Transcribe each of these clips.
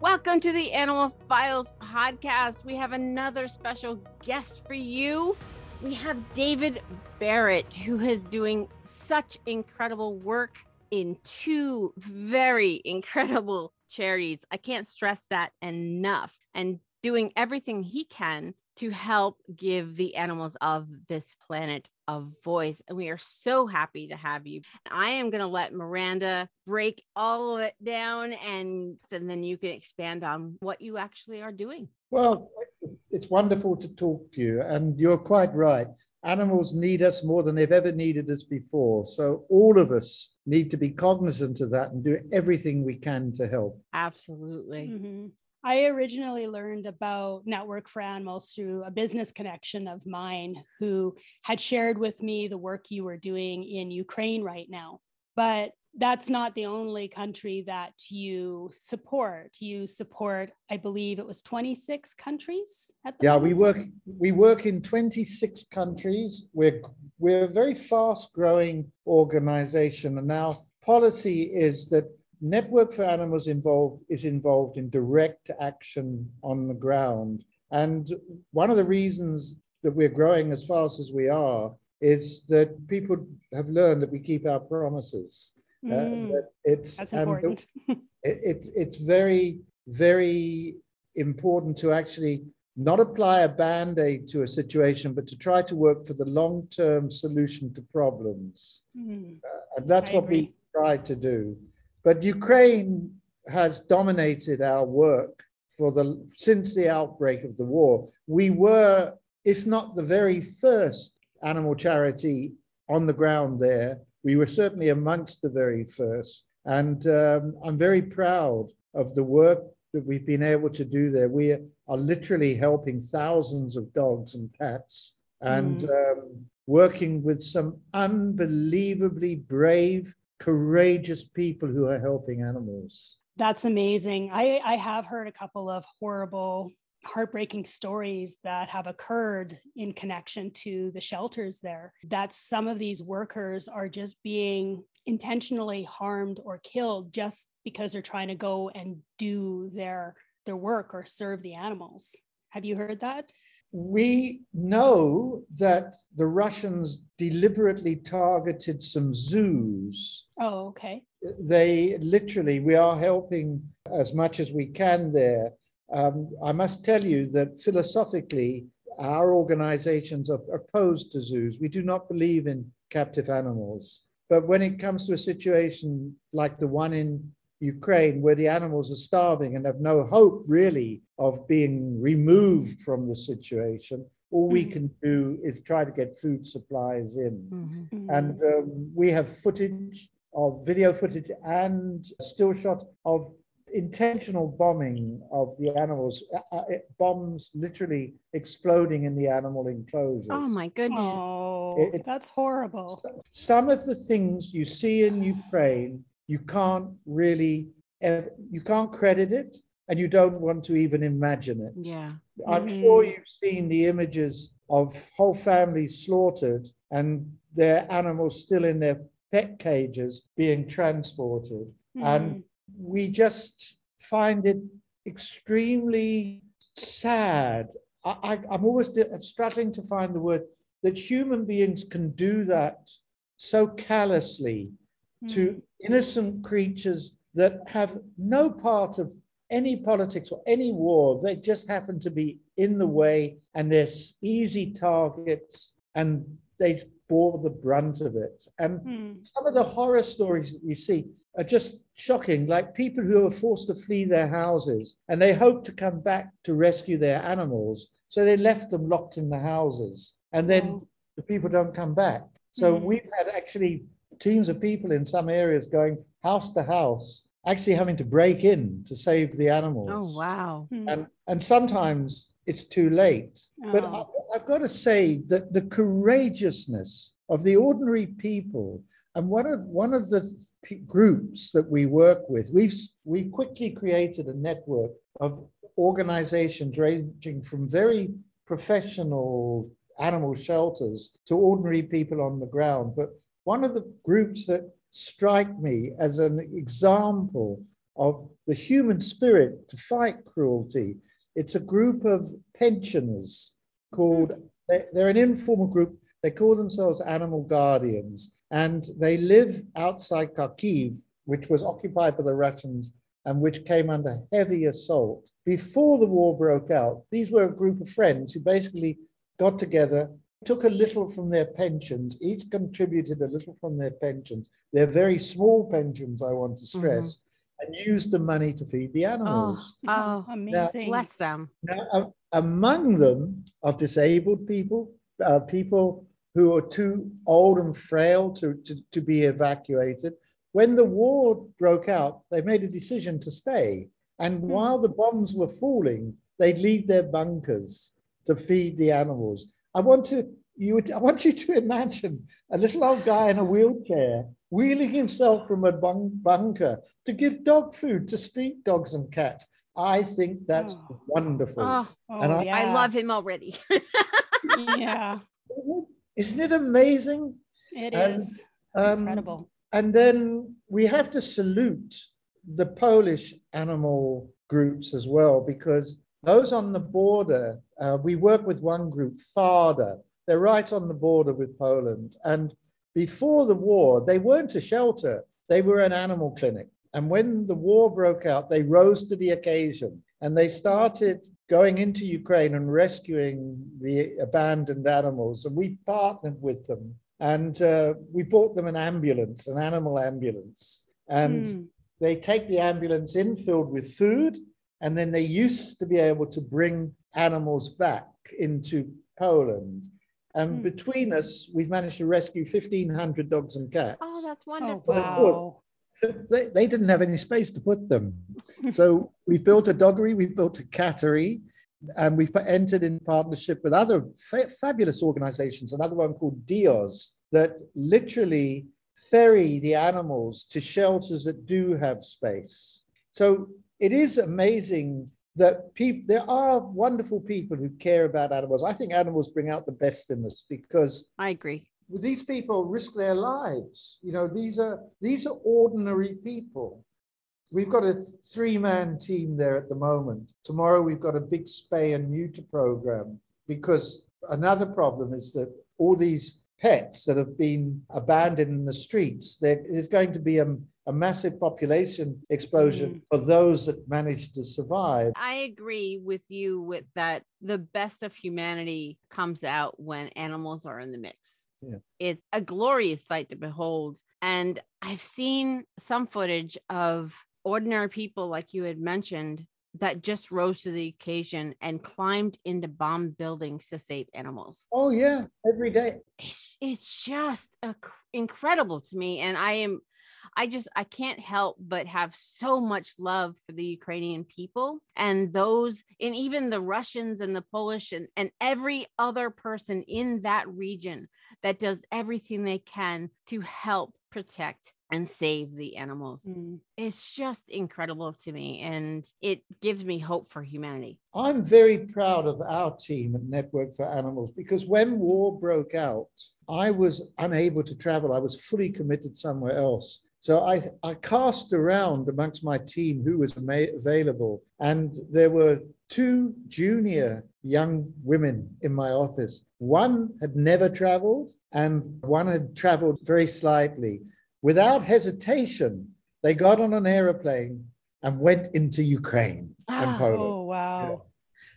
Welcome to the Animal Files podcast. We have another special guest for you. We have David Barritt, who is doing such incredible work in two very incredible charities. I can't stress that enough. And doing everything he can to help give the animals of this planet a voice. And we are so happy to have you. I am going to let Miranda break all of it down and, and then you can expand on what you actually are doing. Well, it's wonderful to talk to you. And you're quite right. Animals need us more than they've ever needed us before. So all of us need to be cognizant of that and do everything we can to help. Absolutely. Mm-hmm. I originally learned about Network for Animals through a business connection of mine who had shared with me the work you were doing in Ukraine right now. But that's not the only country that you support. You support, I believe it was 26 countries at the Yeah, moment. we work we work in 26 countries. We're we're a very fast growing organization and now policy is that Network for Animals involved is involved in direct action on the ground. And one of the reasons that we're growing as fast as we are is that people have learned that we keep our promises. Uh, mm, uh, it's that's important. it, it, it's very, very important to actually not apply a band aid to a situation, but to try to work for the long term solution to problems. Mm, uh, and that's I what agree. we try to do. But Ukraine has dominated our work for the since the outbreak of the war. We were, if not the very first animal charity on the ground there, we were certainly amongst the very first. And um, I'm very proud of the work that we've been able to do there. We are literally helping thousands of dogs and cats and mm. um, working with some unbelievably brave courageous people who are helping animals. That's amazing. I, I have heard a couple of horrible, heartbreaking stories that have occurred in connection to the shelters there. That some of these workers are just being intentionally harmed or killed just because they're trying to go and do their their work or serve the animals. Have you heard that? We know that the Russians deliberately targeted some zoos. Oh, okay. They literally, we are helping as much as we can there. Um, I must tell you that philosophically, our organizations are opposed to zoos. We do not believe in captive animals. But when it comes to a situation like the one in Ukraine, where the animals are starving and have no hope really of being removed from the situation, all we mm-hmm. can do is try to get food supplies in. Mm-hmm. And um, we have footage of video footage and still shot of intentional bombing of the animals, uh, uh bombs literally exploding in the animal enclosures. Oh my goodness. Oh, it, it, that's horrible. Some of the things you see in Ukraine you can't really you can't credit it and you don't want to even imagine it. Yeah. I'm mm-hmm. sure you've seen the images of whole families slaughtered and their animals still in their pet cages being transported. Mm-hmm. and we just find it extremely sad. I, am always struggling to find the word that human beings can do that so callously mm. to innocent creatures that have no part of any politics or any war. They just happen to be in the way and they're easy targets and they bore the brunt of it. And mm. some of the horror stories that we see are just shocking, like people who are forced to flee their houses and they hope to come back to rescue their animals. So they left them locked in the houses and then oh. the people don't come back. So mm. we've had actually teams of people in some areas going house to house actually having to break in to save the animals. Oh, wow. Hmm. And, and sometimes it's too late. But I, Oh. I've got to say that the courageousness of the ordinary people, and one of one of the p- groups that we work with, we've we quickly created a network of organizations ranging from very professional animal shelters to ordinary people on the ground. But one of the groups that strike me as an example of the human spirit to fight cruelty it's a group of pensioners called, hmm. they- they're an informal group. They call themselves Animal Guardians, and they live outside Kharkiv, which was occupied by the Russians and which came under heavy assault. Before the war broke out, these were a group of friends who basically got together, took a little from their pensions, each contributed a little from their pensions. They're very small pensions, I want to stress, and used the money to feed the animals. Oh, amazing. bless them. Now, a- among them are disabled people, uh, people who are too old and frail to, to, to be evacuated. When the war broke out, they made a decision to stay. And Hmm. while the bombs were falling, they'd leave their bunkers to feed the animals. I want to you I want you to imagine a little old guy in a wheelchair wheeling himself from a bun- bunker to give dog food to street dogs and cats. I think that's Oh. wonderful. Oh, Oh, And I- yeah. I love him already. Yeah, Isn't it amazing? it And, is. It's um, incredible. And then we have to salute the Polish animal groups as well, because those on the border, uh, we work with one group, FADA. They're right on the border with Poland. And before the war, they weren't a shelter, they were an animal clinic. And when the war broke out, they rose to the occasion and they started going into Ukraine and rescuing the abandoned animals. And we partnered with them and uh, we bought them an ambulance, an animal ambulance. And Hmm. they take the ambulance in filled with food, and then they used to be able to bring animals back into Poland. And Hmm. between us, we've managed to rescue 1,500 dogs and cats. oh, that's Oh, wonderful. wow. They, they didn't have any space to put them. so we built a doggery, we built a cattery, and we've entered in partnership with other fa- fabulous organizations, another one called Dios, that literally ferry the animals to shelters that do have space. So it is amazing that people, there are wonderful people who care about animals. I think animals bring out the best in us because I agree. these people risk their lives. You know, these are these are ordinary people. We've got a three-man team there at the moment. Tomorrow we've got a big spay and neuter program because another problem is that all these pets that have been abandoned in the streets, there is going to be a, a massive population explosion Mm. for those that manage to survive. I agree with you with that the best of humanity comes out when animals are in the mix. Yeah. It's a glorious sight to behold. And I've seen some footage of ordinary people, like you had mentioned, that just rose to the occasion and climbed into bomb buildings to save animals. Oh yeah, every day. It's, it's just a, incredible to me. And I am I just I can't help but have so much love for the Ukrainian people and those and even the Russians and the Polish and, and every other person in that region that does everything they can to help protect and save the animals. Mm. It's just incredible to me and it gives me hope for humanity. I'm very proud of our team at Network for Animals because when war broke out, I was unable to travel. I was fully committed somewhere else. So I, I cast around amongst my team who was ama- available, and there were two junior young women in my office. One had never traveled, and one had traveled very slightly. Without hesitation, they got on an aeroplane and went into Ukraine and Ah, Poland. Oh, wow.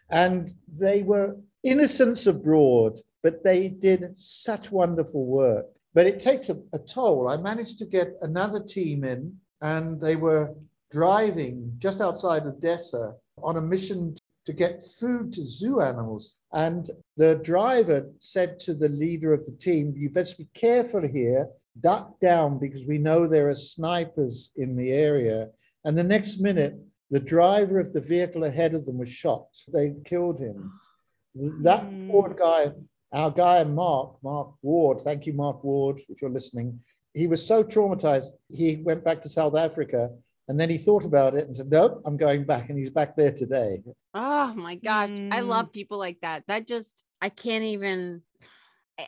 And they were innocents abroad, but they did such wonderful work. But it takes a, a toll. I managed to get another team in, and they were driving just outside Odessa on a mission to get food to zoo animals. And the driver said to the leader of the team, You best be careful here, duck down because we know there are snipers in the area. And the next minute, the driver of the vehicle ahead of them was shot. They killed him. That Mm. poor guy, our guy, Mark, Mark Ward, thank you, Mark Ward, if you're listening. He was so traumatized, he went back to South Africa and then he thought about it and said, Nope, I'm going back. And he's back there today. Oh my gosh. I Mm. love people like that. That just, I can't even,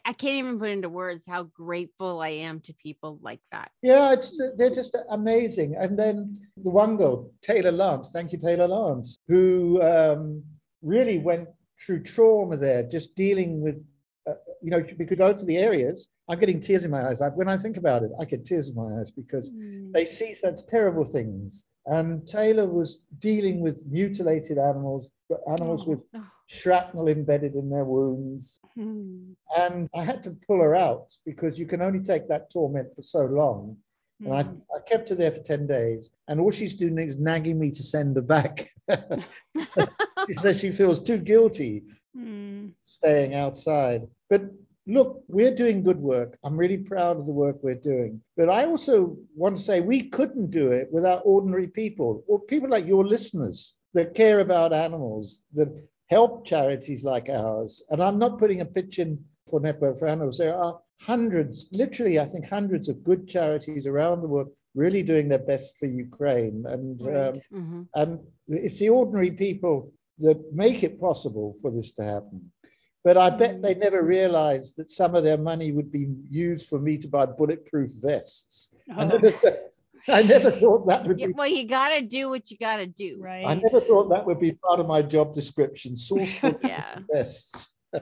I- can't even put into words how grateful I am to people like that. Yeah, it's they're just amazing. And then the one girl, Taylor Lance, thank you, Taylor Lance, who um, really went through trauma there, just dealing with, uh, you know, we could go to the areas. I'm getting tears in my eyes. I, when I think about it, I get tears in my eyes because Mm. they see such terrible things. And Taylor was dealing with mutilated animals, animals with Oh, shrapnel embedded in their wounds. Mm. And I had to pull her out because you can only take that torment for so long. And I, Mm. I kept her there for 10 days. And all she's doing is nagging me to send her back. she says she feels too guilty Mm. staying outside. But look, we're doing good work. I'm really proud of the work we're doing. But I also want to say we couldn't do it without ordinary people or people like your listeners that care about animals, that help charities like ours. And I'm not putting a pitch in for Network for Animals. There are hundreds, literally, I think hundreds of good charities around the world really doing their best for Ukraine. And Right. um, mhm. and it's the ordinary people that make it possible for this to happen. But I bet they never realized that some of their money would be used for me to buy bulletproof vests. Oh, I never thought that would be. well, you got to do what you got to do. right. I never thought that would be part of my job description. Source bulletproof Yeah. vests.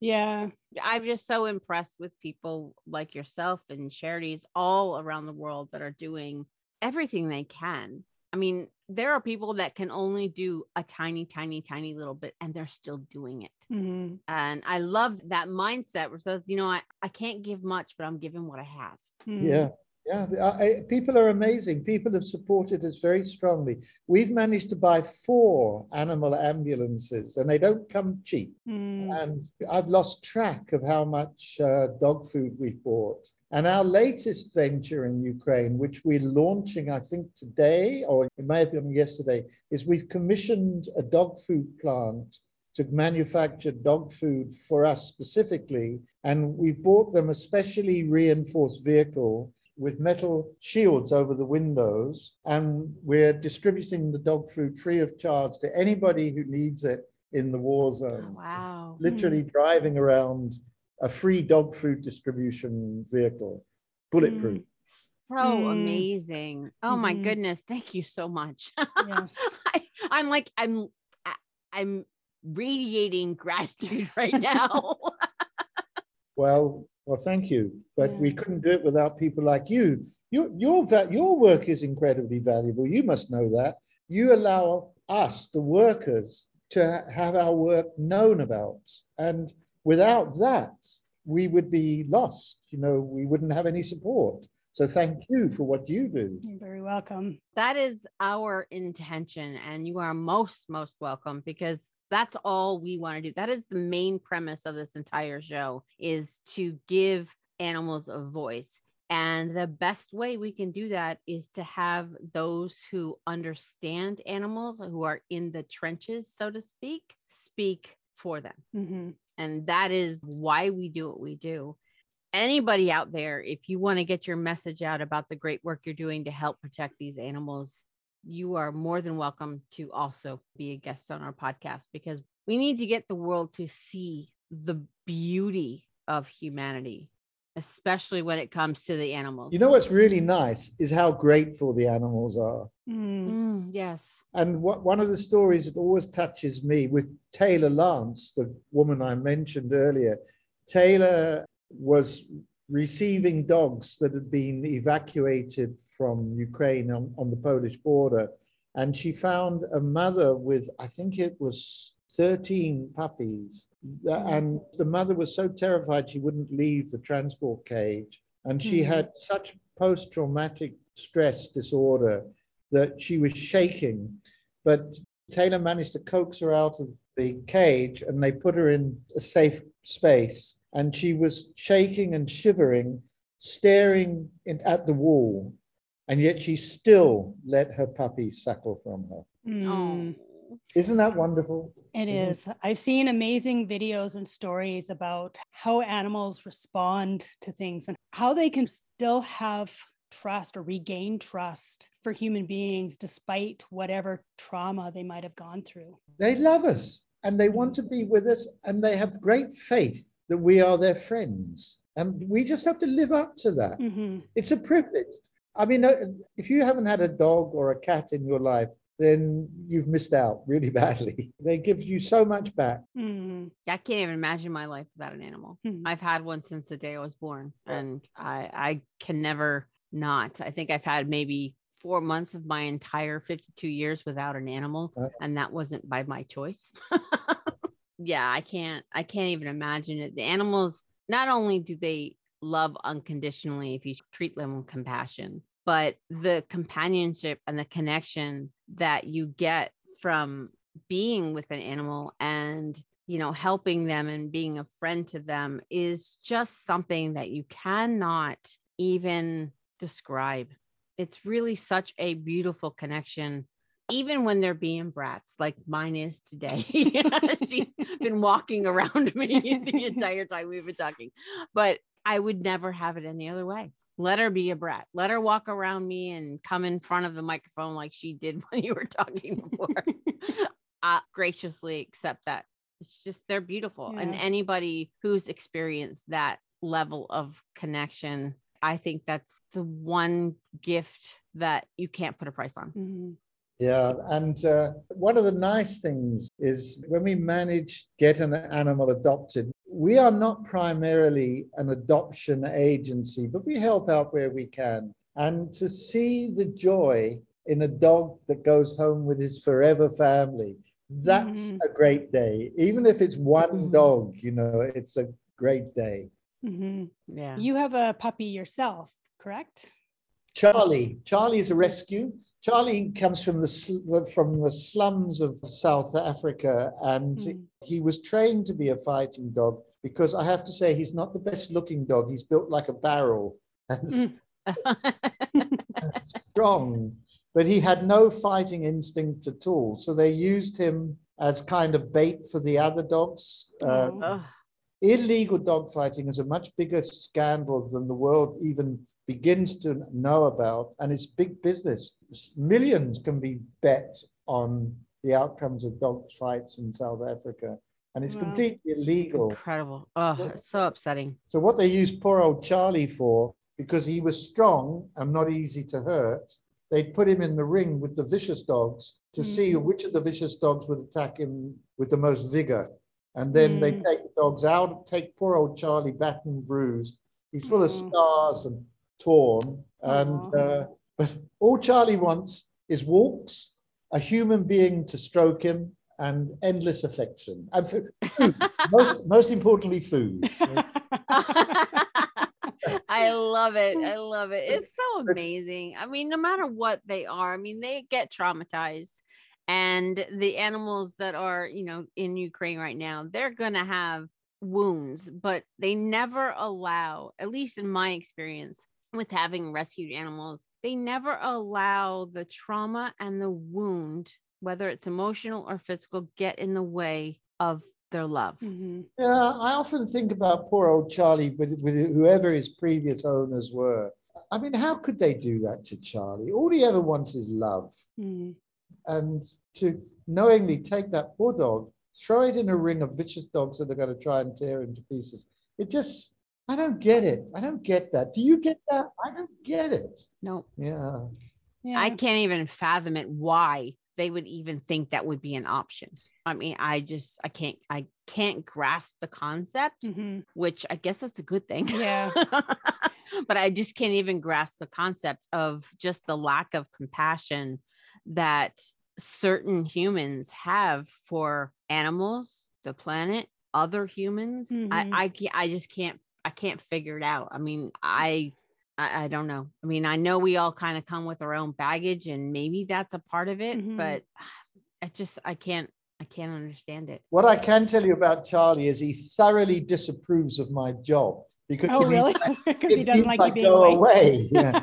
Yeah. I'm just so impressed with people like yourself and charities all around the world that are doing everything they can. I mean, there are people that can only do a tiny, tiny, tiny little bit and they're still doing it. Mhm. And I love that mindset where it says, you know, I, I can't give much, but I'm giving what I have. Mm. Yeah. Yeah, I- I- people are amazing. People have supported us very strongly. We've managed to buy four animal ambulances, and they don't come cheap. Mm. And I've lost track of how much uh, dog food we've bought. And our latest venture in Ukraine, which we're launching, I think today, or it may have been yesterday, is we've commissioned a dog food plant to manufacture dog food for us specifically. And we bought them a specially reinforced vehicle with metal shields over the windows. And we're distributing the dog food free of charge to anybody who needs it in the war Oh, zone wow. literally driving around a free dog food distribution vehicle, bulletproof. So Mm. amazing. Oh my Mhm. goodness. Thank you so much. Yes. I, I'm like, I'm, I- I'm radiating gratitude right now. Well, well, thank you, but we couldn't do it without people like you. Your your va- your work is incredibly valuable. You must know that. You allow us, the workers, to ha- have our work known about, and without that, we would be lost. You know, we wouldn't have any support. So thank you for what you do. You're very welcome. that is our intention and you are most most welcome because that's all we want to do. That is the main premise of this entire show is to give animals a voice. And the best way we can do that is to have those who understand animals who are in the trenches so to speak speak for them. Hmm and that is why we do what we do. Anybody out there, if you want to get your message out about the great work you're doing to help protect these animals, you are more than welcome to also be a guest on our podcast because we need to get the world to see the beauty of humanity, especially when it comes to the animals. You know what's really nice is how grateful the animals are. Mm. Mm, yes. And what, one of the stories that always touches me with Taylor Lance, the woman I mentioned earlier, Taylor was receiving dogs that had been evacuated from Ukraine on, on the Polish border. And she found a mother with, I think it was 13 puppies. And the mother was so terrified she wouldn't leave the transport cage. And she Mhm. had such post traumatic stress disorder that she was shaking. But Taylor managed to coax her out of the cage and they put her in a safe space. And she was shaking and shivering, staring in, at the wall. and yet she still let her puppy suckle from her. Mm. Isn't that wonderful? It Mhm. is. I've seen amazing videos and stories about how animals respond to things and how they can still have trust or regain trust for human beings despite whatever trauma they might have gone through. They love us and they want to be with us and they have great faith that we are their friends. And we just have to live up to that. Mhm. It's a privilege. I mean, uh, if you haven't had a dog or a cat in your life, then you've missed out really badly. They give you so much back. Mhm. I can't even imagine my life without an animal. Mhm. I've had one since the day I was born, Yeah. and I I can never not. I think I've had maybe four months of my entire 52 years without an animal, Uh. and that wasn't by my choice. yeah, I can't I can't even imagine it. The animals not only do they love unconditionally if you treat them with compassion, but the companionship and the connection that you get from being with an animal and you know helping them and being a friend to them is just something that you cannot even describe it's really such a beautiful connection even when they're being brats like mine is today. She's been walking around me the entire time we've been talking. But i would never have it any other way. Let her be a brat. Let her walk around me and come in front of the microphone like she did when you were talking before. I graciously accept that. It's just they're beautiful. And anybody who's experienced that level of connection i think that's the one gift that you can't put a price on. Mhm. Yeah, and uh, one of the nice things is when we manage get an animal adopted, we are not primarily an adoption agency, but we help out where we can. And to see the joy in a dog that goes home with his forever family, that's Mhm. a great day. Even if it's one Mhm. dog, you know, it's a great day. Mhm. yeah You have a puppy yourself, correct? Charlie. Charlie is a rescue. Charlie comes from the sl- from the slums of South Africa, and Mm. he was trained to be a fighting dog. Because I have to say, he's not the best looking dog. He's built like a barrel and s- strong, but he had no fighting instinct at all. So they used him as kind of bait for the other dogs. Oh. Ugh. illegal dog fighting is a much bigger scandal than the world even begins to know about, and it's big business. Millions can be bet on the outcomes of dog fights in South Africa, and it's Wow. completely illegal. incredible oh it's so upsetting So what they used poor old Charlie for, because he was strong and not easy to hurt, they put him in the ring with the vicious dogs to see Mhm. which of the vicious dogs would attack him with the most vigor. And then they Mm. take the dogs out, take poor old Charlie battered and bruised. He's full of Mm. scars and torn. And uh, but all Charlie wants is walks, a human being to stroke him, and endless affection. And food. most, most importantly, food. I love it. I love it. It's so amazing. I mean, no matter what they are, I mean, they get traumatized. And the animals that are, you know, in Ukraine right now, they're going to have wounds, but they never allow, at least in my experience with having rescued animals, they never allow the trauma and the wound, whether it's emotional or physical, get in the way of their love. Mhm. Yeah, I often think about poor old Charlie with, with whoever his previous owners were. I mean, how could they do that to Charlie? All he ever wants is love. Mhm. And to knowingly take that poor dog, throw it in a ring of vicious dogs that are going to try and tear him to pieces. It just, I don't get it. I don't get that. Do you get that? I don't get it. No, Yeah. Yeah. I can't even fathom it why they would even think that would be an option. I mean, I just I can't I can't grasp the concept, Mhm. which I guess that's a good thing. Yeah. but I just can't even grasp the concept of just the lack of compassion that certain humans have for animals, the planet, other humans. Mhm. I I can't, I just can't I can't figure it out. I mean, I I, I don't know. I mean, I know we all kind of come with our own baggage, and maybe that's a part of it, Mhm. but I just I can't I can't understand it. What I can tell you about Charlie is he thoroughly disapproves of my job because Oh, really? I- Because he doesn't like I you being go away. away. Yeah.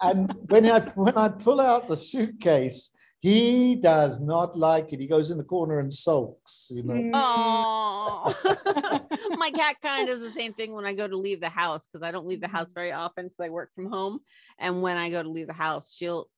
and when I when I pull out the suitcase, he does not like it. He goes in the corner and sulks, you know. Oh, my cat kind of does the same thing when I go to leave the house because I don't leave the house mm-hmm. very often because I work from home. And when I go to leave the house, she'll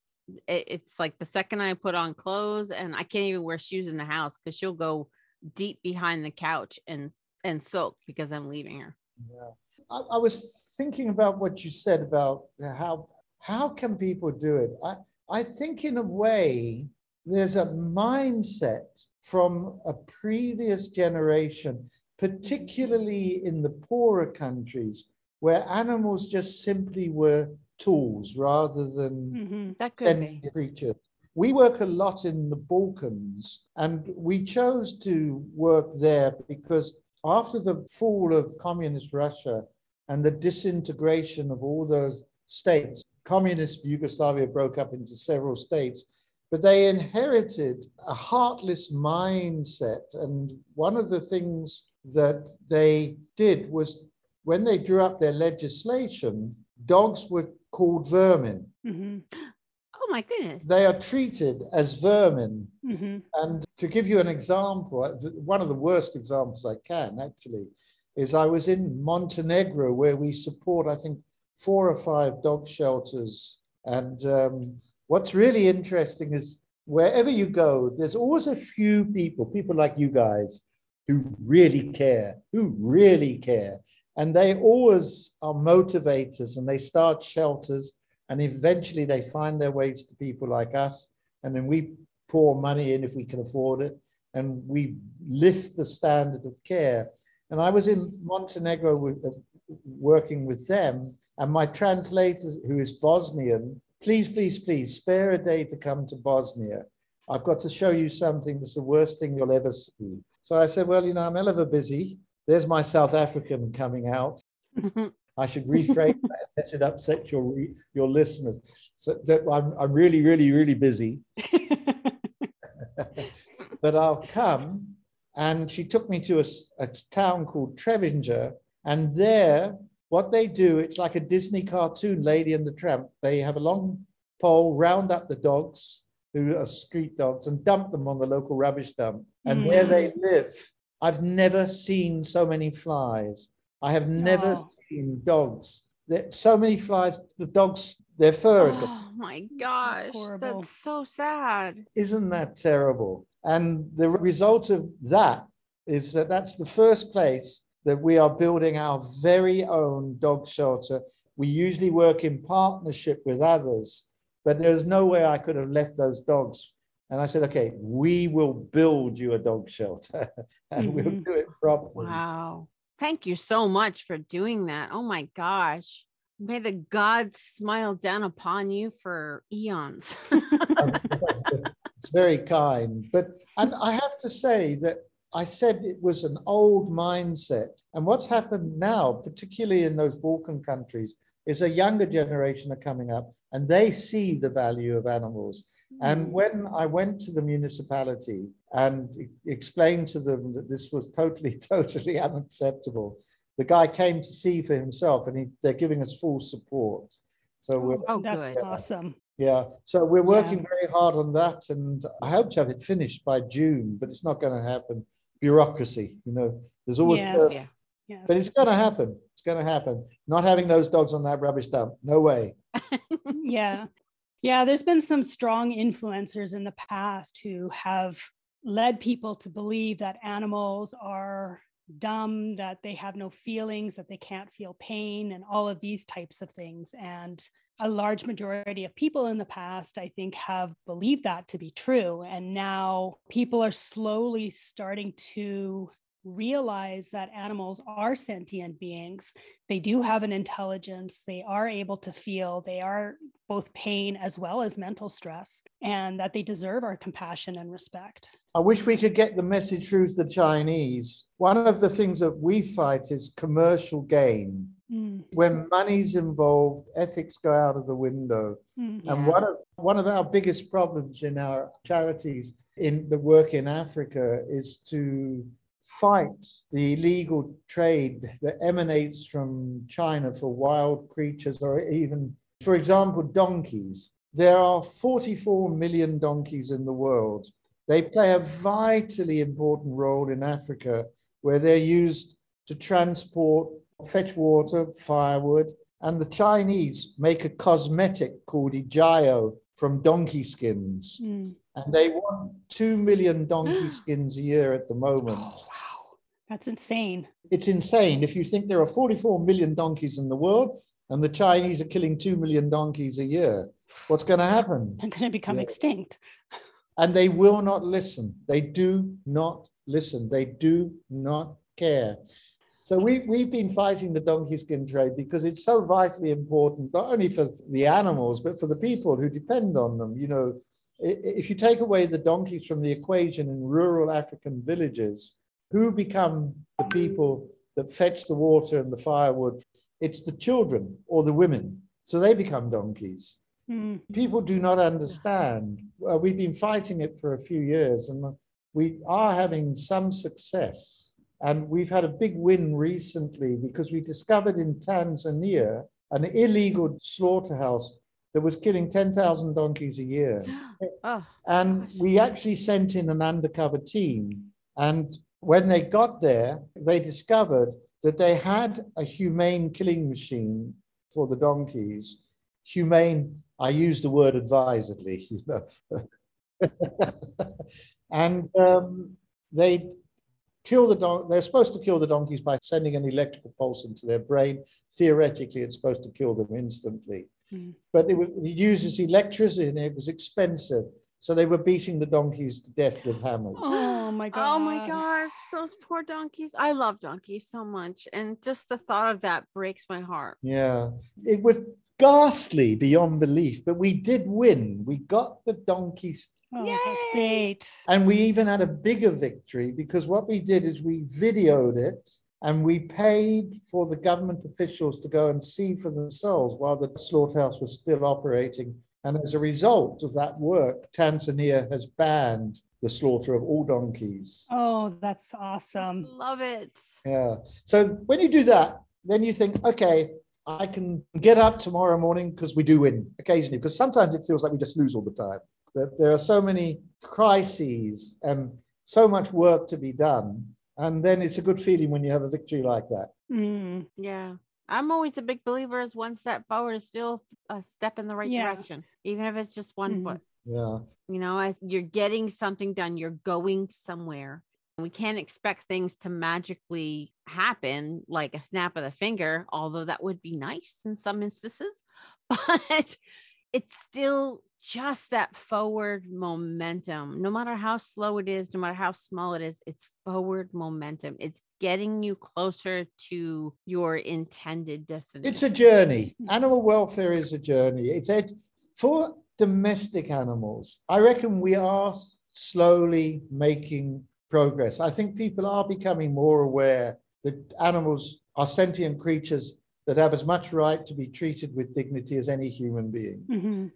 it, it's like the second I put on clothes and I can't even wear shoes in the house because she'll go deep behind the couch and and sulk because I'm leaving her. Yeah. I, I was thinking about what you said about how how can people do it? I, I think in a way there's a mindset from a previous generation, particularly in the poorer countries, where animals just simply were tools rather than mm-hmm. creatures. We work a lot in the Balkans, and we chose to work there because after the fall of communist Russia and the disintegration of all those states, communist Yugoslavia broke up into several states, but they inherited a heartless mindset. And one of the things that they did was when they drew up their legislation, dogs were called vermin. Mm-hmm. Oh my goodness. They are treated as vermin. Mm-hmm. And to give you an example, one of the worst examples I can actually is I was in Montenegro where we support, I think, four or five dog shelters. And um, what's really interesting is wherever you go, there's always a few people, people like you guys, who really care, who really care. And they always are motivators and they start shelters and eventually they find their ways to people like us. And then we pour money in if we can afford it. And we lift the standard of care. And I was in Montenegro with, working with them. And my translator, who is Bosnian, please, please, please spare a day to come to Bosnia. I've got to show you something that's the worst thing you'll ever see. So I said, Well, you know, I'm ever busy. There's my South African coming out. I should rephrase that lest it upset your your listeners. So that I'm I'm really really really busy, but I'll come. And she took me to a, a town called Trebinje, and there, what they do, it's like a Disney cartoon, Lady and the Tramp. They have a long pole, round up the dogs who are street dogs, and dump them on the local rubbish dump. And mm. where they live, I've never seen so many flies. I have never oh. seen dogs. There, so many flies. The dogs, their fur. Oh my gosh, that's, that's so sad. Isn't that terrible? And the result of that is that that's the first place that we are building our very own dog shelter. We usually work in partnership with others, but there's no way I could have left those dogs. And I said, okay, we will build you a dog shelter and mm-hmm. we'll do it properly. Wow. Thank you so much for doing that. Oh my gosh. May the gods smile down upon you for eons. it's very kind. But and I have to say that I said it was an old mindset. And what's happened now, particularly in those Balkan countries, is a younger generation are coming up and they see the value of animals. And hmm. when I went to the municipality and explained to them that this was totally, totally unacceptable, the guy came to see for himself and he, they're giving us full support. So we're, oh, that's good. awesome. Yeah, so we're working yeah. very hard on that, and I hope to have it finished by June, but it's not going to happen. Bureaucracy, you know, there's always, yes. Yeah. Yes. but it's going to happen. It's going to happen. Not having those dogs on that rubbish dump, no way. yeah, yeah, there's been some strong influencers in the past who have led people to believe that animals are dumb, that they have no feelings, that they can't feel pain, and all of these types of things. And a large majority of people in the past, I think, have believed that to be true. And now people are slowly starting to realize that animals are sentient beings. They do have an intelligence. They are able to feel. They are both pain as well as mental stress, and that they deserve our compassion and respect. I wish we could get the message through to the Chinese. One of the things that we fight is commercial gain. Mm. When money's involved, ethics go out of the window. Mm, yeah. And one of one of our biggest problems in our charities in the work in Africa is to fight the illegal trade that emanates from China for wild creatures or even For example, donkeys. There are 44 million donkeys in the world. They play a vitally important role in Africa where they're used to transport, fetch water, firewood, and the Chinese make a cosmetic called ejiao from donkey skins. Mm. And they want 2 million donkey skins a year at the moment. Oh, wow. That's insane. It's insane. If you think there are 44 million donkeys in the world and the Chinese are killing 2 million donkeys a year, what's going to happen? They're going to become yeah. extinct. And they will not listen. They do not listen. They do not care. So we, we've been fighting the donkey skin trade because it's so vitally important, not only for the animals, but for the people who depend on them. You know, if you take away the donkeys from the equation in rural African villages, who become the people that fetch the water and the firewood? It's the children or the women. So they become donkeys. Mm. People do not understand. Uh, we've been fighting it for a few years and we are having some success. And we've had a big win recently because we discovered in Tanzania an illegal slaughterhouse that was killing 10,000 donkeys a year. oh, and gosh. we actually sent in an undercover team. And when they got there, they discovered that they had a humane killing machine for the donkeys. Humane, I use the word advisedly, you know. and um, they kill the don- they're supposed to kill the donkeys by sending an electrical pulse into their brain. Theoretically, it's supposed to kill them instantly. Mm. But it, was, it uses electricity and it was expensive. So they were beating the donkeys to death with hammers. Oh my god. Oh my gosh, those poor donkeys. I love donkeys so much. And just the thought of that breaks my heart. Yeah. It was ghastly beyond belief, but we did win. We got the donkeys Oh, Yay! that's great. And we even had a bigger victory because what we did is we videoed it and we paid for the government officials to go and see for themselves while the slaughterhouse was still operating. And as a result of that work, Tanzania has banned the slaughter of all donkeys. Oh, that's awesome. Love it. Yeah. So when you do that, then you think, okay, I can get up tomorrow morning because we do win occasionally, because sometimes it feels like we just lose all the time that there are so many crises and so much work to be done. And then it's a good feeling when you have a victory like that. Mm. Yeah. I'm always a big believer is one step forward is still a step in the right yeah. direction, even if it's just one mm foot. Yeah. You know, you're getting something done, you're going somewhere. We can't expect things to magically happen like a snap of the finger, although that would be nice in some instances. But it's still just that forward momentum. No matter how slow it is, no matter how small it is, it's forward momentum. It's getting you closer to your intended destination. It's a journey. Animal welfare is a journey. It's a, for domestic animals. I reckon we are slowly making progress. I think people are becoming more aware that animals are sentient creatures that have as much right to be treated with dignity as any human being. Mm-hmm.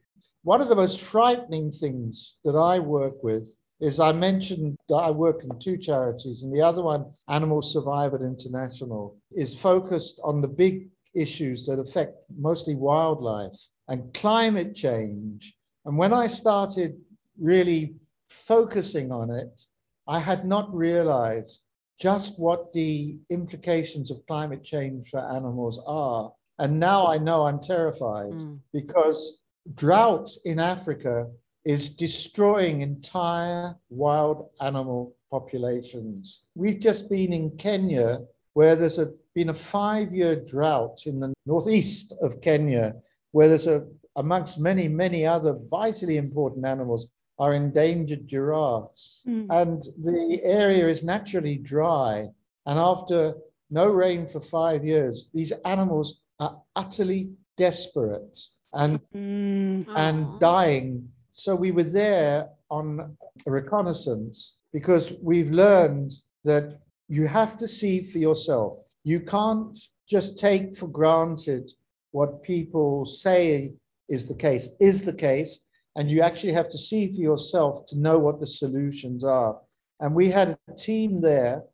One of the most frightening things that I work with is I mentioned that I work in two charities, and the other one, Animal Survival International, is focused on the big issues that affect mostly wildlife and climate change. And when I started really focusing on it, I had not realized just what the implications of climate change for animals are. And now I know I'm terrified mm. because drought in Africa is destroying entire wild animal populations. We've just been in Kenya, where there's a, been a five year drought in the northeast of Kenya, where there's a, amongst many, many other vitally important animals, are endangered giraffes. Mm. And the area is naturally dry. And after no rain for five years, these animals are utterly desperate and, mm. and dying. So we were there on a reconnaissance because we've learned that you have to see for yourself. You can't just take for granted what people say is the case, is the case, and you actually have to see for yourself to know what the solutions are. And we had a team there,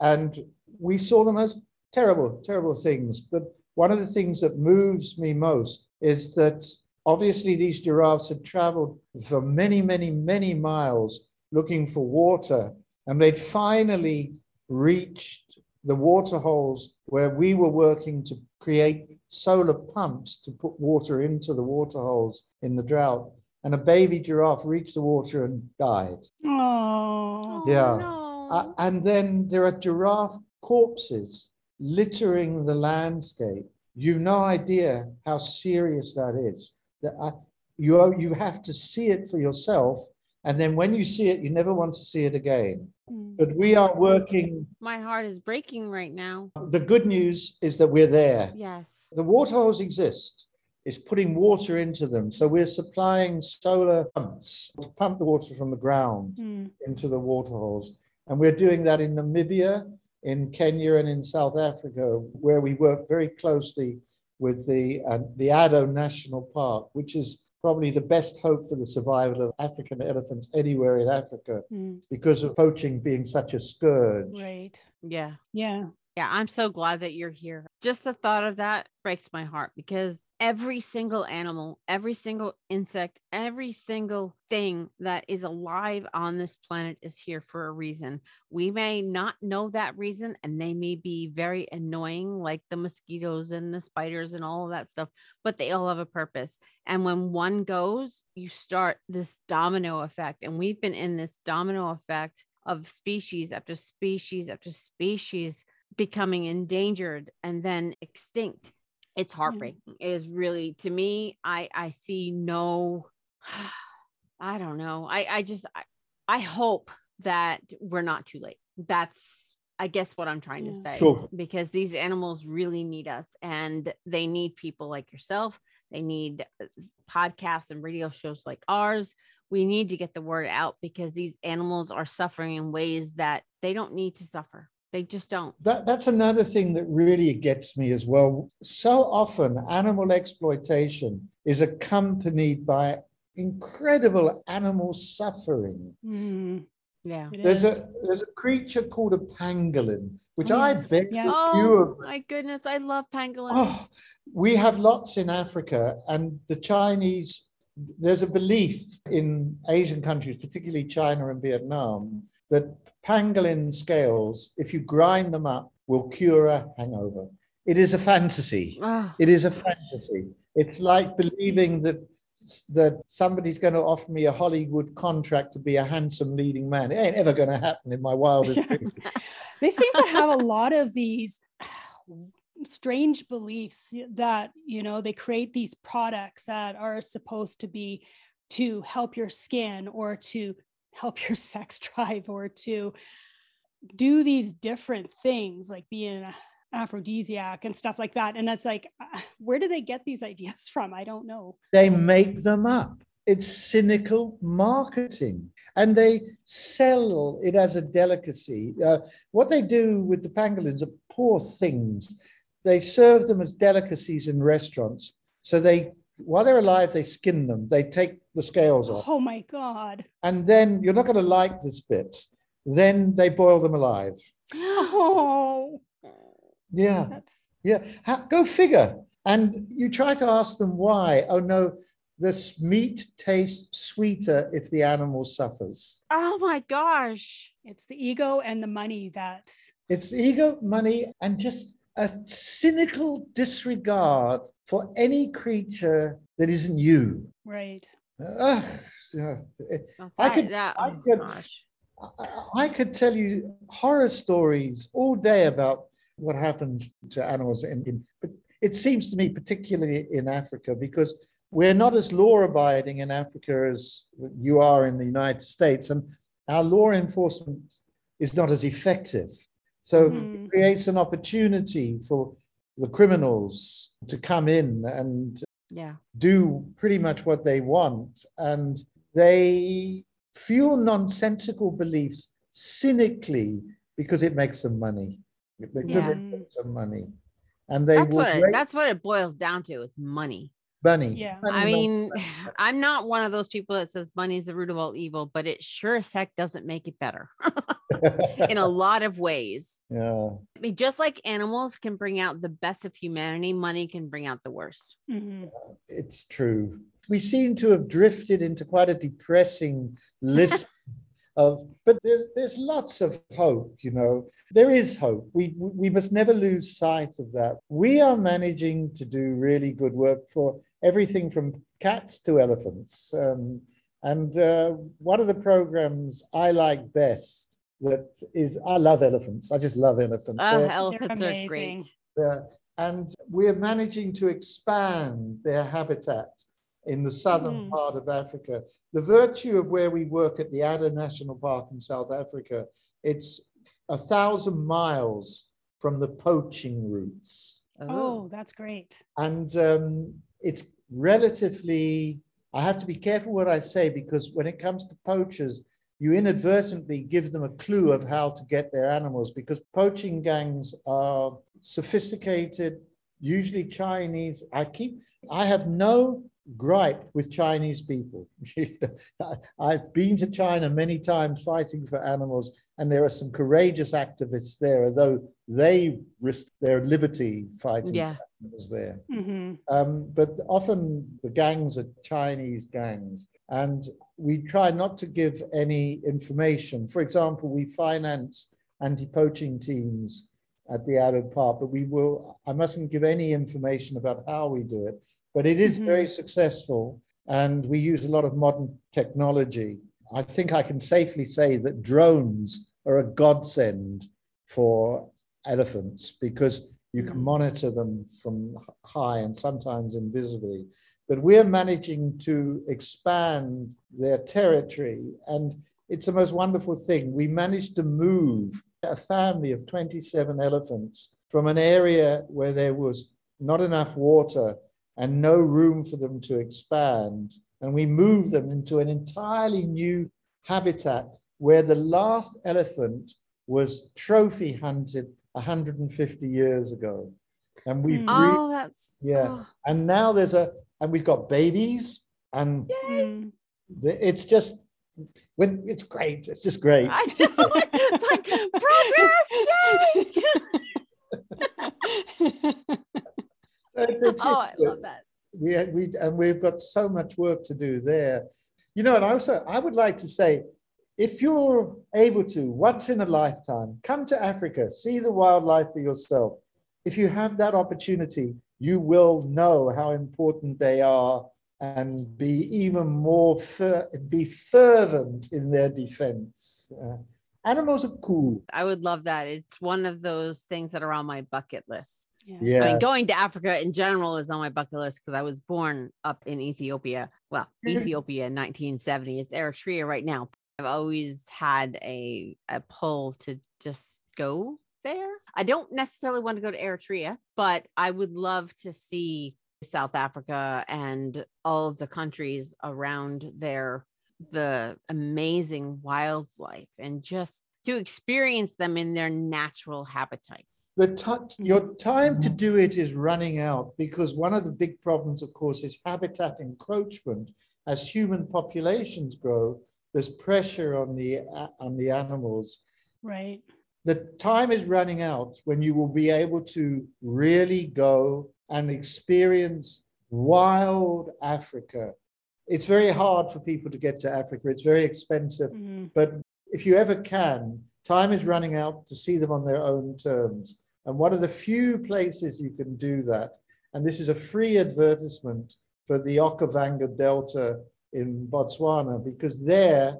and we saw them as terrible, terrible things. But one of the things that moves me most is that obviously these giraffes had traveled for many, many, many miles looking for water, and they'd finally reached the water holes where we were working to create solar pumps to put water into the water holes in the drought. And a baby giraffe reached the water and died. Oh, Yeah. no. Uh, and then there are giraffe corpses littering the landscape. You've no idea how serious that is. That I, you you have to see it for yourself, and then when you see it, you never want to see it again. Mm. But we are working. My heart is breaking right now. The good news is that we're there. Yes. The waterholes exist. It's putting water into them. So we're supplying solar pumps to pump the water from the ground Mm. into the water holes. And we're doing that in Namibia, in Kenya, and in South Africa, where we work very closely with the, uh, the Addo National Park, which is probably the best hope for the survival of African elephants anywhere in Africa Mm. because of poaching being such a scourge. Right. Yeah. Yeah. Yeah, I'm so glad that you're here. Just the thought of that breaks my heart because every single animal, every single insect, every single thing that is alive on this planet is here for a reason. We may not know that reason and they may be very annoying, like the mosquitoes and the spiders and all of that stuff, but they all have a purpose. And when one goes, you start this domino effect. And we've been in this domino effect of species after species after species becoming endangered and then extinct it's heartbreaking. It is really to me i i see no i don't know. I i just i, I hope that we're not too late. That's i guess what i'm trying to say Sure. because these animals really need us and they need people like yourself. They need uh, podcasts and radio shows like ours. We need to get the word out because these animals are suffering in ways that they don't need to suffer they just don't That, that's another thing that really gets me as well. So often, animal exploitation is accompanied by incredible animal suffering. Mm. yeah There's is. a there's a creature called a pangolin, which Oh, I yes, bet yes. a few oh of my goodness i love pangolins Oh, we have lots in Africa, and the Chinese. There's a belief in Asian countries, particularly China and Vietnam, that pangolin scales, if you grind them up, will cure a hangover. It is a fantasy. Oh, It is a fantasy. It's like believing that that somebody's going to offer me a Hollywood contract to be a handsome leading man. It ain't ever going to happen in my wildest dreams. They seem to have a lot of these strange beliefs that, you know, they create these products that are supposed to be to help your skin or to help your sex drive or to do these different things like being an aphrodisiac and stuff like that. And it's like, uh, where do they get these ideas from? I don't know. They make them up. It's cynical marketing and they sell it as a delicacy. Uh, what they do with the pangolins are poor things. They serve them as delicacies in restaurants. So they, while they're alive, they skin them, they take the scales off. Oh my God. And then you're not going to like this bit. Then they boil them alive. Oh, Yeah. that's Yeah, go figure. And you try to ask them why. Oh no, this meat tastes sweeter if the animal suffers. oh my gosh it's the ego and the money that It's ego, money, and just a cynical disregard for any creature that isn't you. right. Ugh, yeah. Well, I could- that- I oh could- I- I could tell you horror stories all day about what happens to animals in, in but it seems to me particularly in Africa because we're not as law abiding in Africa as you are in the United States and our law enforcement is not as effective so Mhm. it creates an opportunity for the criminals to come in and yeah. do pretty much what they want. And they fuel nonsensical beliefs cynically because it makes them money. Because Yeah. it makes them money. And they that's will what it, break- that's what it boils down to it's money Bunny. Yeah. Bunny I makes mean, I'm not one of those people that says money is the root of all evil, but it sure as heck doesn't make it better in a lot of ways. yeah. I mean, just like animals can bring out the best of humanity, money can bring out the worst. Mhm. it's true. We seem to have drifted into quite a depressing list of, but there's there's lots of hope. You know, there is hope. We we must never lose sight of that. We are managing to do really good work for everything from cats to elephants. Um, and uh, one of the programs I like best that is I love elephants. I just love elephants. Oh, They're- elephants are amazing. great. yeah, and we're managing to expand their habitat in the southern Mm. part of Africa. The virtue of where we work at the Addo National Park in South Africa, it's a thousand miles from the poaching routes. Oh, that's great. And um, it's relatively, I have to be careful what I say because when it comes to poachers, you inadvertently give them a clue of how to get their animals because poaching gangs are sophisticated, usually Chinese. I keep, I have no gripe with Chinese people. I've been to China many times fighting for animals, and there are some courageous activists there, although they risk their liberty fighting Yeah. for animals there. hmm Um, but often the gangs are Chinese gangs, and we try not to give any information. For example, we finance anti-poaching teams at the Addo Park, but we will. I mustn't give any information about how we do it. But it is Mhm. very successful, and we use a lot of modern technology. I think I can safely say that drones are a godsend for elephants because you can Mhm. monitor them from high and sometimes invisibly. But we're managing to expand their territory, and it's the most wonderful thing. We managed to move a family of 27 elephants from an area where there was not enough water and no room for them to expand. And we move them into an entirely new habitat where the last elephant was trophy hunted 150 years ago. And we've Mm. re- Oh, that's Yeah. oh, and now there's a and we've got babies and Mm. the, it's just when it's great it's just great I know. It's like progress, yay! So it's- oh, I it's- love that. We we and we've got so much work to do there you know and also i would like to say if you're able to once in a lifetime come to africa see the wildlife for yourself if you have that opportunity you will know how important they are and be even more fer- be fervent in their defense Uh, animals are cool I would love that. It's one of those things that are on my bucket list. Yeah. yeah I mean, going to Africa in general is on my bucket list because I was born up in Ethiopia. Well. Ethiopia in 1970. It's Eritrea right now. I've always had a a pull to just go there. I don't necessarily want to go to Eritrea, but I would love to see South Africa and all of the countries around there, the amazing wildlife, and just to experience them in their natural habitat. The your time to do it is running out because one of the big problems, of course, is habitat encroachment. As human populations grow, there's pressure on the on the animals. Right. The time is running out when you will be able to really go and experience wild Africa. It's very hard for people to get to Africa. It's very expensive. Mhm. But if you ever can, time is running out to see them on their own terms. And one of the few places you can do that, and this is a free advertisement for the Okavango Delta in Botswana, because there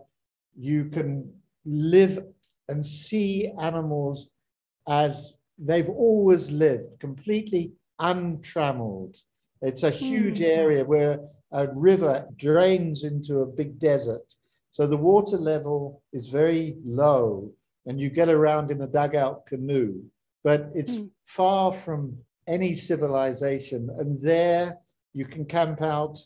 you can live and see animals as they've always lived, completely untrammeled. It's a huge Hmm. area where a river drains into a big desert. So the water level is very low and you get around in a dugout canoe, but it's Hmm. far from any civilization. And there you can camp out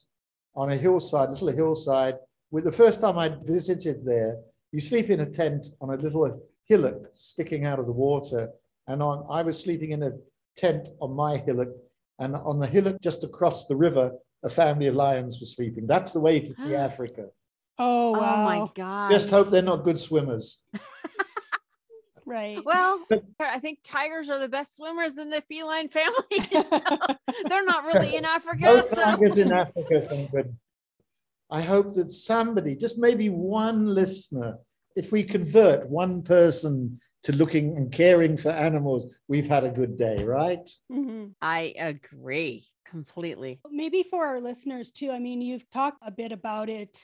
on a hillside, little hillside. With the first time I visited there, you sleep in a tent on a little hillock sticking out of the water. And on, I was sleeping in a tent on my hillock, and on the hillock just across the river a family of lions were sleeping. That's the way to see Africa. Oh, wow. Oh my god. Just hope they're not good swimmers. right. Well, I think tigers are the best swimmers in the feline family. so they're not really in Africa. No so- tigers in Africa, thank goodness. I hope that somebody, just maybe one listener, if we convert one person to looking and caring for animals, we've had a good day, right? Mhm. I agree completely. Maybe for our listeners too. I mean, you've talked a bit about it,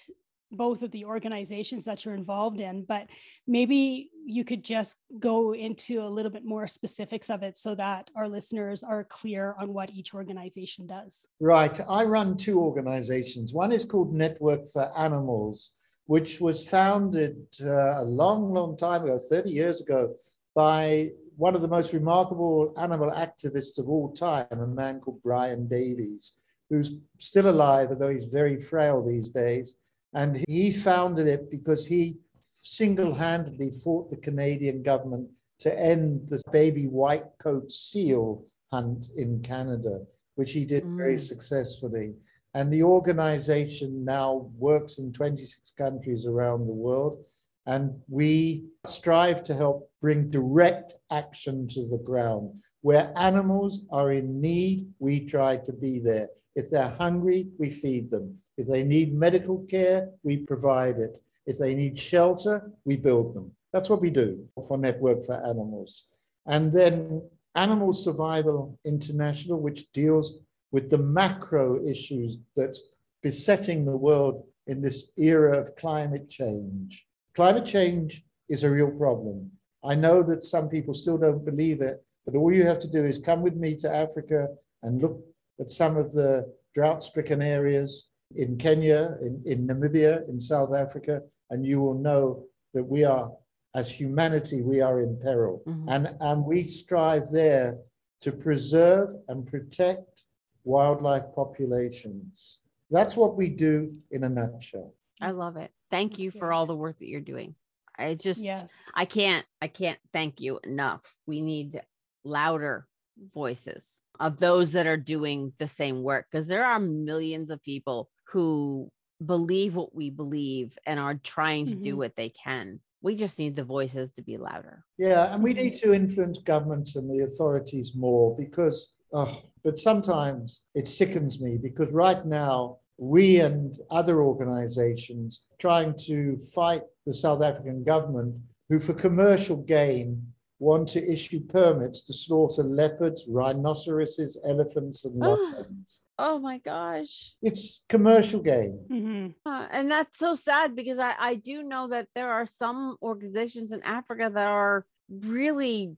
both of the organizations that you're involved in, but maybe you could just go into a little bit more specifics of it so that our listeners are clear on what each organization does. Right. I run two organizations. One is called Network for Animals, which was founded uh, a long, long time ago, 30 years ago, by one of the most remarkable animal activists of all time, a man called Brian Davies, who's still alive, although he's very frail these days. And he founded it because he single handedly fought the Canadian government to end the baby white coat seal hunt in Canada, which he did very Mm. successfully. And the organization now works in 26 countries around the world. And we strive to help bring direct action to the ground. Where animals are in need, we try to be there. If they're hungry, we feed them. If they need medical care, we provide it. If they need shelter, we build them. That's what we do for Network for Animals. And then Animal Survival International, which deals with the macro issues that besetting the world in this era of climate change. Climate change is a real problem. I know that some people still don't believe it, but all you have to do is come with me to Africa and look at some of the drought stricken areas in Kenya, in, in Namibia, in South Africa, and you will know that we are, as humanity, we are in peril. Mhm. And, and we strive there to preserve and protect wildlife populations. That's what we do in a nutshell. I love it. Thank you for all the work that you're doing. I just Yes. I can't I can't thank you enough. We need louder voices of those that are doing the same work because there are millions of people who believe what we believe and are trying to do Mhm. what they can. We just need the voices to be louder. Yeah, and we need to influence governments and the authorities more because, oh, but sometimes it sickens me because right now we and other organizations trying to fight the South African government who, for commercial gain, want to issue permits to slaughter leopards, rhinoceroses, elephants, and lions. Oh my gosh. It's commercial gain. Mhm. Uh, and that's so sad because I, I do know that there are some organizations in Africa that are really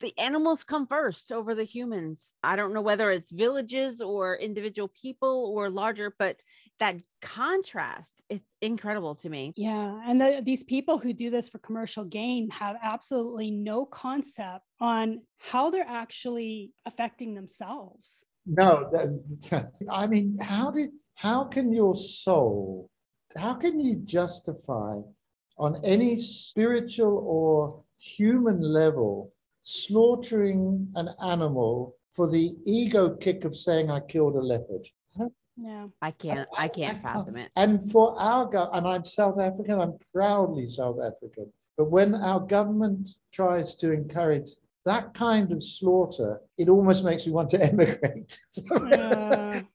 the animals come first over the humans. I don't know whether it's villages or individual people or larger, but that contrast is incredible to me. Yeah. And the, these people who do this for commercial gain have absolutely no concept on how they're actually affecting themselves. No, that- I mean, how did how can your soul, how can you justify on any spiritual or human level slaughtering an animal for the ego kick of saying I killed a leopard? Yeah. I can't I can't fathom it. And for our go- and I'm South African, I'm proudly South African. But when our government tries to encourage that kind of slaughter, it almost makes me want to emigrate. Uh,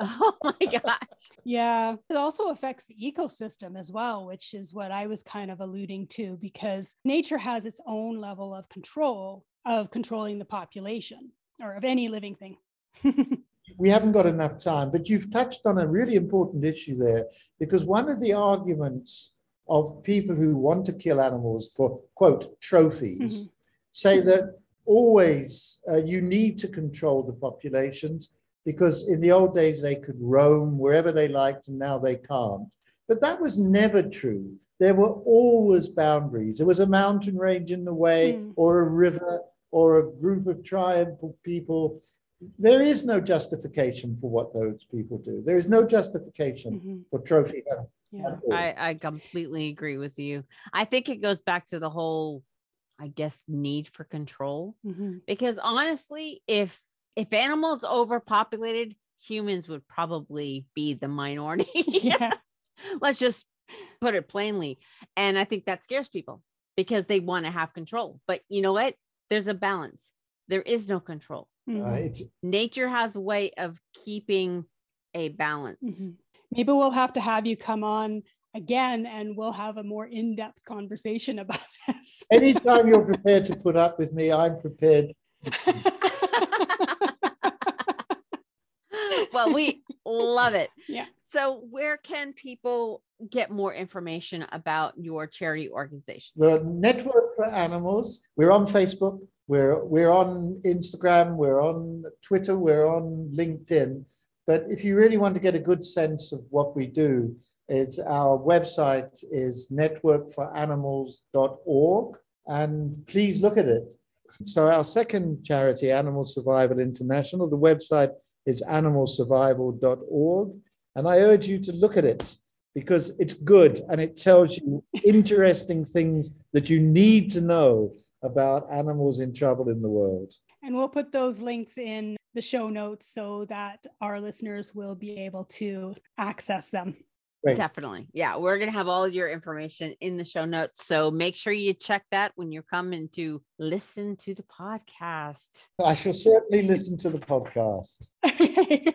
Oh my gosh. yeah. It also affects the ecosystem as well, which is what I was kind of alluding to because nature has its own level of control of controlling the population or of any living thing. we haven't got enough time, but you've touched on a really important issue there because one of the arguments of people who want to kill animals for quote trophies Mhm. say that always uh, you need to control the populations because in the old days they could roam wherever they liked and now they can't. But that was never true. There were always boundaries. There was a mountain range in the way, Mm. or a river, or a group of tribal people. There is no justification for what those people do. There is no justification Mhm. for trophy hunting. Yeah. I, I completely agree with you. I think it goes back to the whole, I guess, need for control. Mhm. Because honestly, if if animals overpopulated, humans would probably be the minority. yeah. Let's just put it plainly. And I think that scares people because they want to have control. But you know what? There's a balance. There is no control. Uh, Mhm. it's Nature has a way of keeping a balance. Mhm. Maybe we'll have to have you come on again and we'll have a more in-depth conversation about this. anytime you're prepared to put up with me, I'm prepared. well, we love it. Yeah. So, where can people get more information about your charity organization? The Network for Animals. We're on Facebook. We're we're on Instagram. We're on Twitter. We're on LinkedIn. But if you really want to get a good sense of what we do, it's our website is networkforanimals.org, and please look at it. So our second charity, Animal Survival International, the website is animalsurvival.org, and I urge you to look at it because it's good and it tells you interesting things that you need to know about animals in trouble in the world. And we'll put those links in the show notes so that our listeners will be able to access them. Great. Definitely. Yeah. We're going to have all your information in the show notes. So, make sure you check that when you're coming to listen to the podcast. I shall certainly listen to the podcast.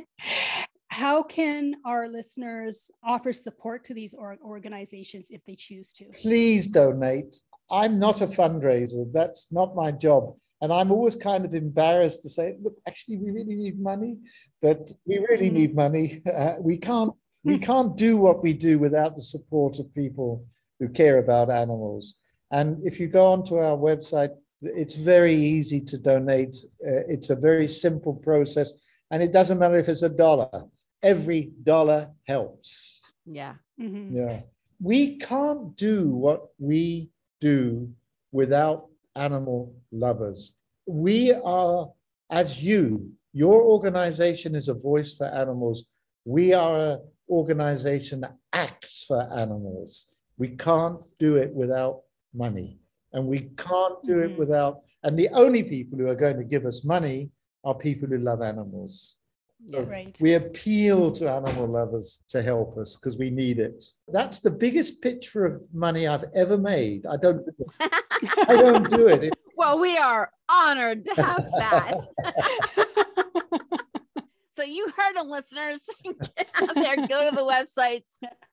How can our listeners offer support to these organizations if they choose to? Please donate. I'm not a fundraiser. That's not my job. And I'm always kind of embarrassed to say, look, actually, we really need money, but we really Mhm. need money. Uh, we can't we Hmm. can't do what we do without the support of people who care about animals. And if you go onto our website, it's very easy to donate. Uh, it's a very simple process, and it doesn't matter if it's a dollar. Every dollar helps. Yeah. Mhm. Yeah. We can't do what we do without animal lovers. We are, as you, your organization is a voice for animals. We are an organization that acts for animals. We can't do it without money. And we can't do it Mhm. without, and the only people who are going to give us money are people who love animals. Yeah. Right. We appeal to animal lovers to help us because we need it. That's the biggest picture of money I've ever made. I don't, I don't do it. It- well, we are honored to have that. so you heard them, listeners. Get out there, go to the websites,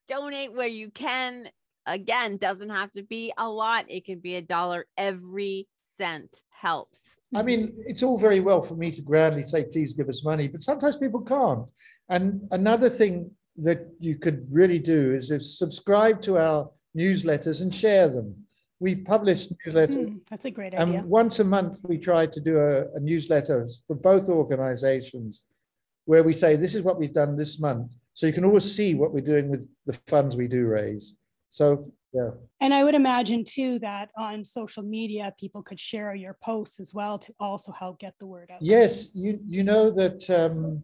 donate where you can. Again, doesn't have to be a lot. It can be a dollar. Every cent helps. I mean, it's all very well for me to grandly say, please give us money, but sometimes people can't. And another thing that you could really do is if subscribe to our newsletters and share them. We publish newsletters Hmm, That's a great idea. And once a month, we try to do a, a newsletter for both organizations where we say, this is what we've done this month. So you can always see what we're doing with the funds we do raise. So, yeah, And I would imagine too that on social media, people could share your posts as well to also help get the word out. yes, you, you know that um,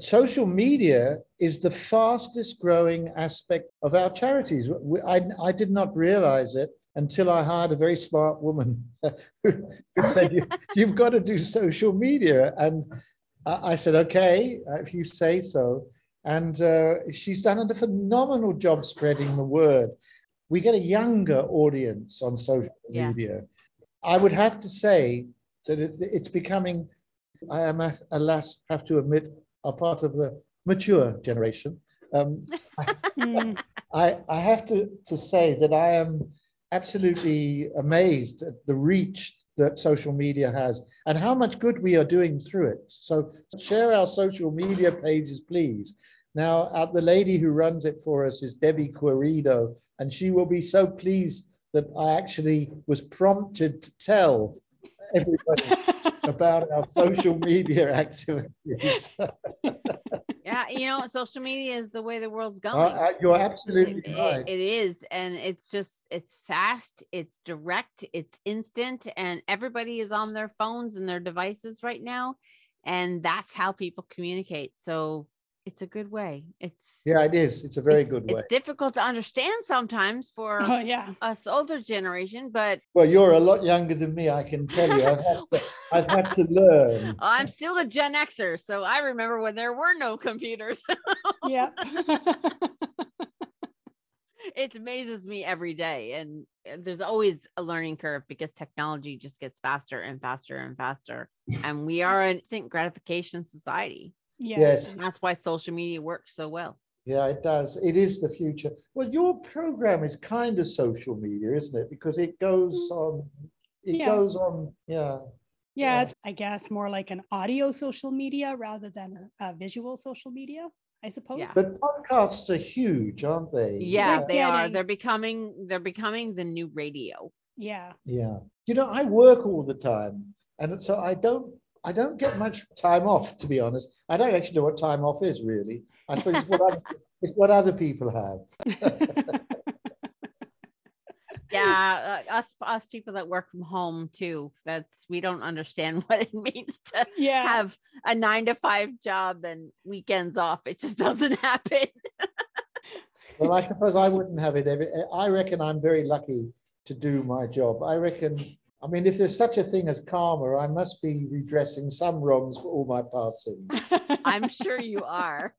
social media is the fastest growing aspect of our charities. We- I, I did not realize it until I hired a very smart woman who said, you, You've got to do social media. And I I said, Okay, if you say so. And uh, she's done a phenomenal job spreading the word. We get a younger audience on social Yeah. media. I would have to say that it, it's becoming, I am, alas, have to admit, a part of the mature generation. Um, Mm, I, I have to, to say that I am absolutely amazed at the reach that social media has and how much good we are doing through it. So share our social media pages, please. Now, uh, the lady who runs it for us is Debbie Querido, and she will be so pleased that I actually was prompted to tell everybody about our social media activities. Yeah, you know, social media is the way the world's going. Uh, uh, you're absolutely It- it- right. it is and it's just it's fast it's direct it's instant and everybody is on their phones and their devices right now and that's how people communicate so it's a good way. It's Yeah, it is. It's a very it's, good way. It's difficult to understand sometimes for Oh, yeah. us older generation, but Well, you're a lot younger than me, I can tell you. I've had to, I've had to learn. I'm still a Gen Xer, so I remember when there were no computers. Yeah. it amazes me every day, and there's always a learning curve because technology just gets faster and faster and faster, and we are an instant gratification society. Yeah. Yes. And that's why social media works so well. Yeah, it does. It is the future. Well, your program is kind of social media, isn't it? Because it goes mm. on, it Yeah. goes on, yeah. Yeah, Yeah. it's I guess more like an audio social media rather than a, a visual social media, I suppose. Yeah. But podcasts are huge, aren't they? Yeah, They're they are. They're becoming. They're becoming the new radio. Yeah. Yeah. You know, I work all the time. And so I don't I don't get much time off, to be honest. I don't actually know what time off is really. I suppose it's what other, it's what other people have. Yeah, uh, us us people that work from home too. That's we don't understand what it means to yeah. have a nine to five job and weekends off. It just doesn't happen. Well, I suppose I wouldn't have it every I reckon I'm very lucky to do my job. I reckon I mean if there's such a thing as karma, I must be redressing some wrongs for all my past sins. I'm sure you are.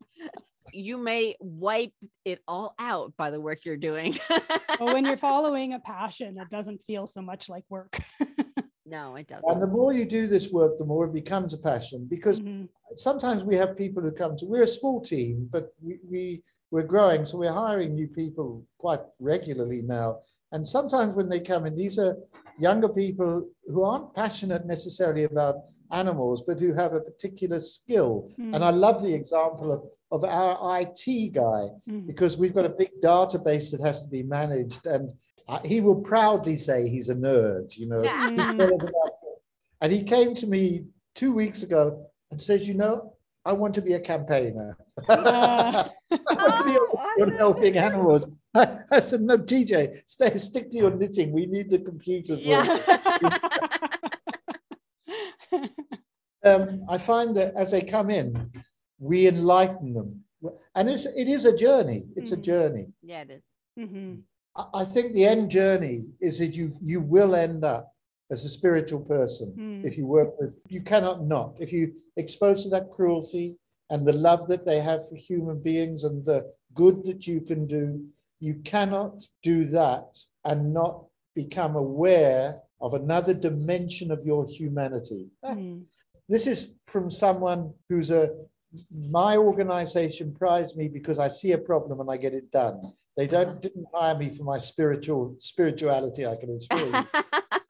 You may wipe it all out by the work you're doing. but when you're following a passion, it doesn't feel so much like work. no, it doesn't. And the more you do this work, the more it becomes a passion because Mhm. sometimes we have people who come to we're a small team but we, we we're growing so we're hiring new people quite regularly now and sometimes when they come in these are younger people who aren't passionate necessarily about animals but who have a particular skill and i love the example of, of our it guy Mhm. because we've got a big database that has to be managed and uh, he will proudly say he's a nerd you know Yeah. Mm. tell us about it. And he came to me two weeks ago and says, you know, I want to be a campaigner. Uh. I want to be Oh, on- on helping animals. I said, no, TJ, stay, stick to your knitting. We need the computers. Yeah. Um, I find that as they come in, we enlighten them. And it's, it is a journey. It's a Mhm. journey. yeah, it is. Mhm. I- I think the end journey is that you, you will end up as a spiritual person. Mm. if you work with, you cannot not. If you expose to that cruelty and the love that they have for human beings and the good that you can do, you cannot do that and not become aware of another dimension of your humanity. Mm. This is from someone who's a, my organization prized me because I see a problem and I get it done. They don't didn't hire me for my spiritual spirituality, I can assure you.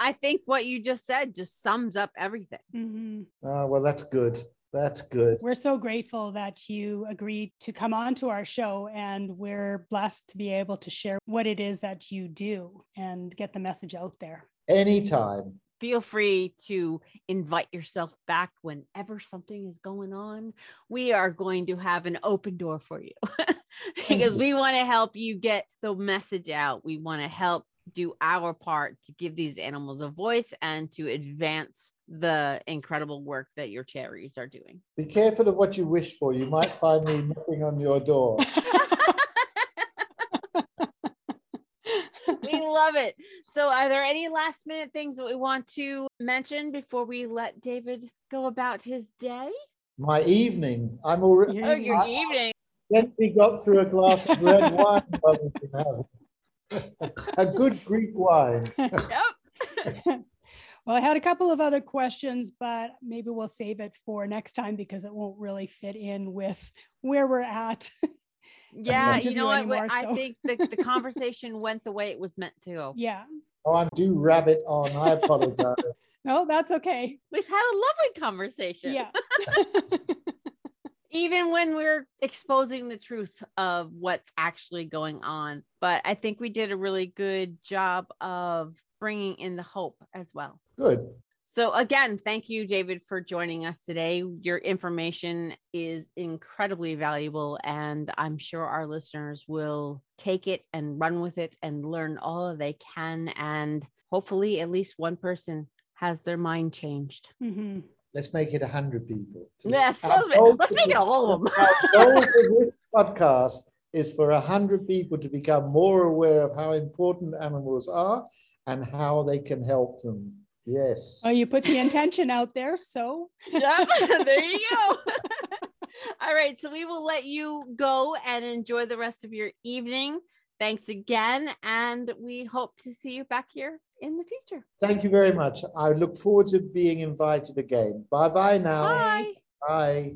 I think what you just said just sums up everything. Mhm. Ah, well, that's good. That's good. We're so grateful that you agreed to come on to our show, and we're blessed to be able to share what it is that you do and get the message out there. Anytime. Feel free to invite yourself back whenever something is going on. We are going to have an open door for you because you. we want to help you get the message out. We want to help do our part to give these animals a voice and to advance the incredible work that your charities are doing. Be careful of what you wish for. You might find me knocking on your door. we love it. So, are there any last minute things that we want to mention before we let David go about his day? My evening. I'm already Your Oh, your evening. evening. gently got through a glass of red wine. A good Greek wine. Yep. well, I had a couple of other questions, but maybe we'll save it for next time because it won't really fit in with where we're at. Yeah, you know what? anymore, I so. think the, the conversation went the way it was meant to go. yeah. Oh, I'm due rabbit on. I apologize. No, that's okay. We've had a lovely conversation. Yeah. Even when we're exposing the truth of what's actually going on. But I think we did a really good job of bringing in the hope as well. Good. So, again, thank you, David, for joining us today. Your information is incredibly valuable, and I'm sure our listeners will take it and run with it and learn all they can. And hopefully, at least one person has their mind changed. Mhm. Let's make it 100 people. Yes, let's, make, let's make it all of them. Our goal for this podcast is for 100 people to become more aware of how important animals are and how they can help them. Yes. Oh, you put the intention out there. So, yeah, there you go. All right. So, we will let you go and enjoy the rest of your evening. Thanks again. And we hope to see you back here in the future. Thank you very much. I look forward to being invited again. Bye bye now. Bye. Bye.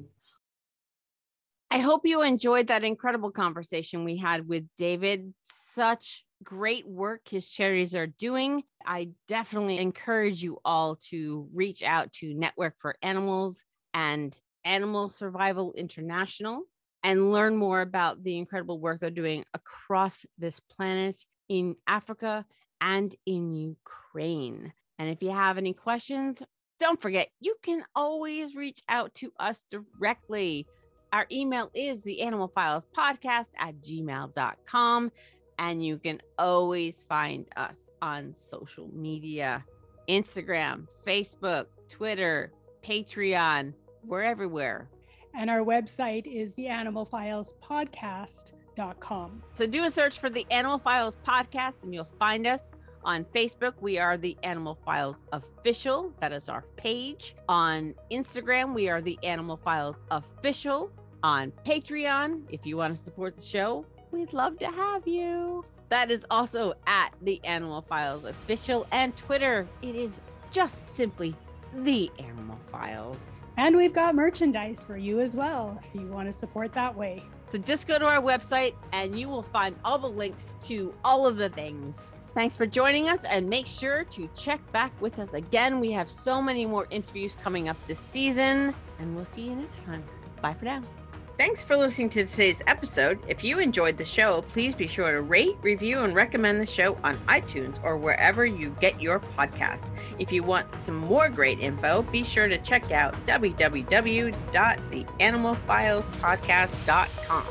I hope you enjoyed that incredible conversation we had with David. Such great work his charities are doing. I definitely encourage you all to reach out to Network for Animals and Animal Survival International and learn more about the incredible work they're doing across this planet in Africa and in Ukraine. And if you have any questions, don't forget you can always reach out to us directly. Our email is the Animal Files Podcast at gmail.com. And you can always find us on social media Instagram, Facebook, Twitter, Patreon. We're everywhere. And our website is the Animal Files Podcast.com. So do a search for the Animal Files Podcast and you'll find us. On Facebook, we are the Animal Files Official. That is our page. On Instagram, we are the Animal Files Official on Patreon. If you want to support the show, we'd love to have you. That is also at the Animal Files Official and Twitter. It is just simply the Animal Files. And we've got merchandise for you as well if you want to support that way. So just go to our website and you will find all the links to all of the things. Thanks for joining us and make sure to check back with us again. We have so many more interviews coming up this season, and we'll see you next time. Bye for now. Thanks for listening to today's episode. If you enjoyed the show, please be sure to rate, review, and recommend the show on iTunes or wherever you get your podcasts. If you want some more great info, be sure to check out www.theanimalfilespodcast.com.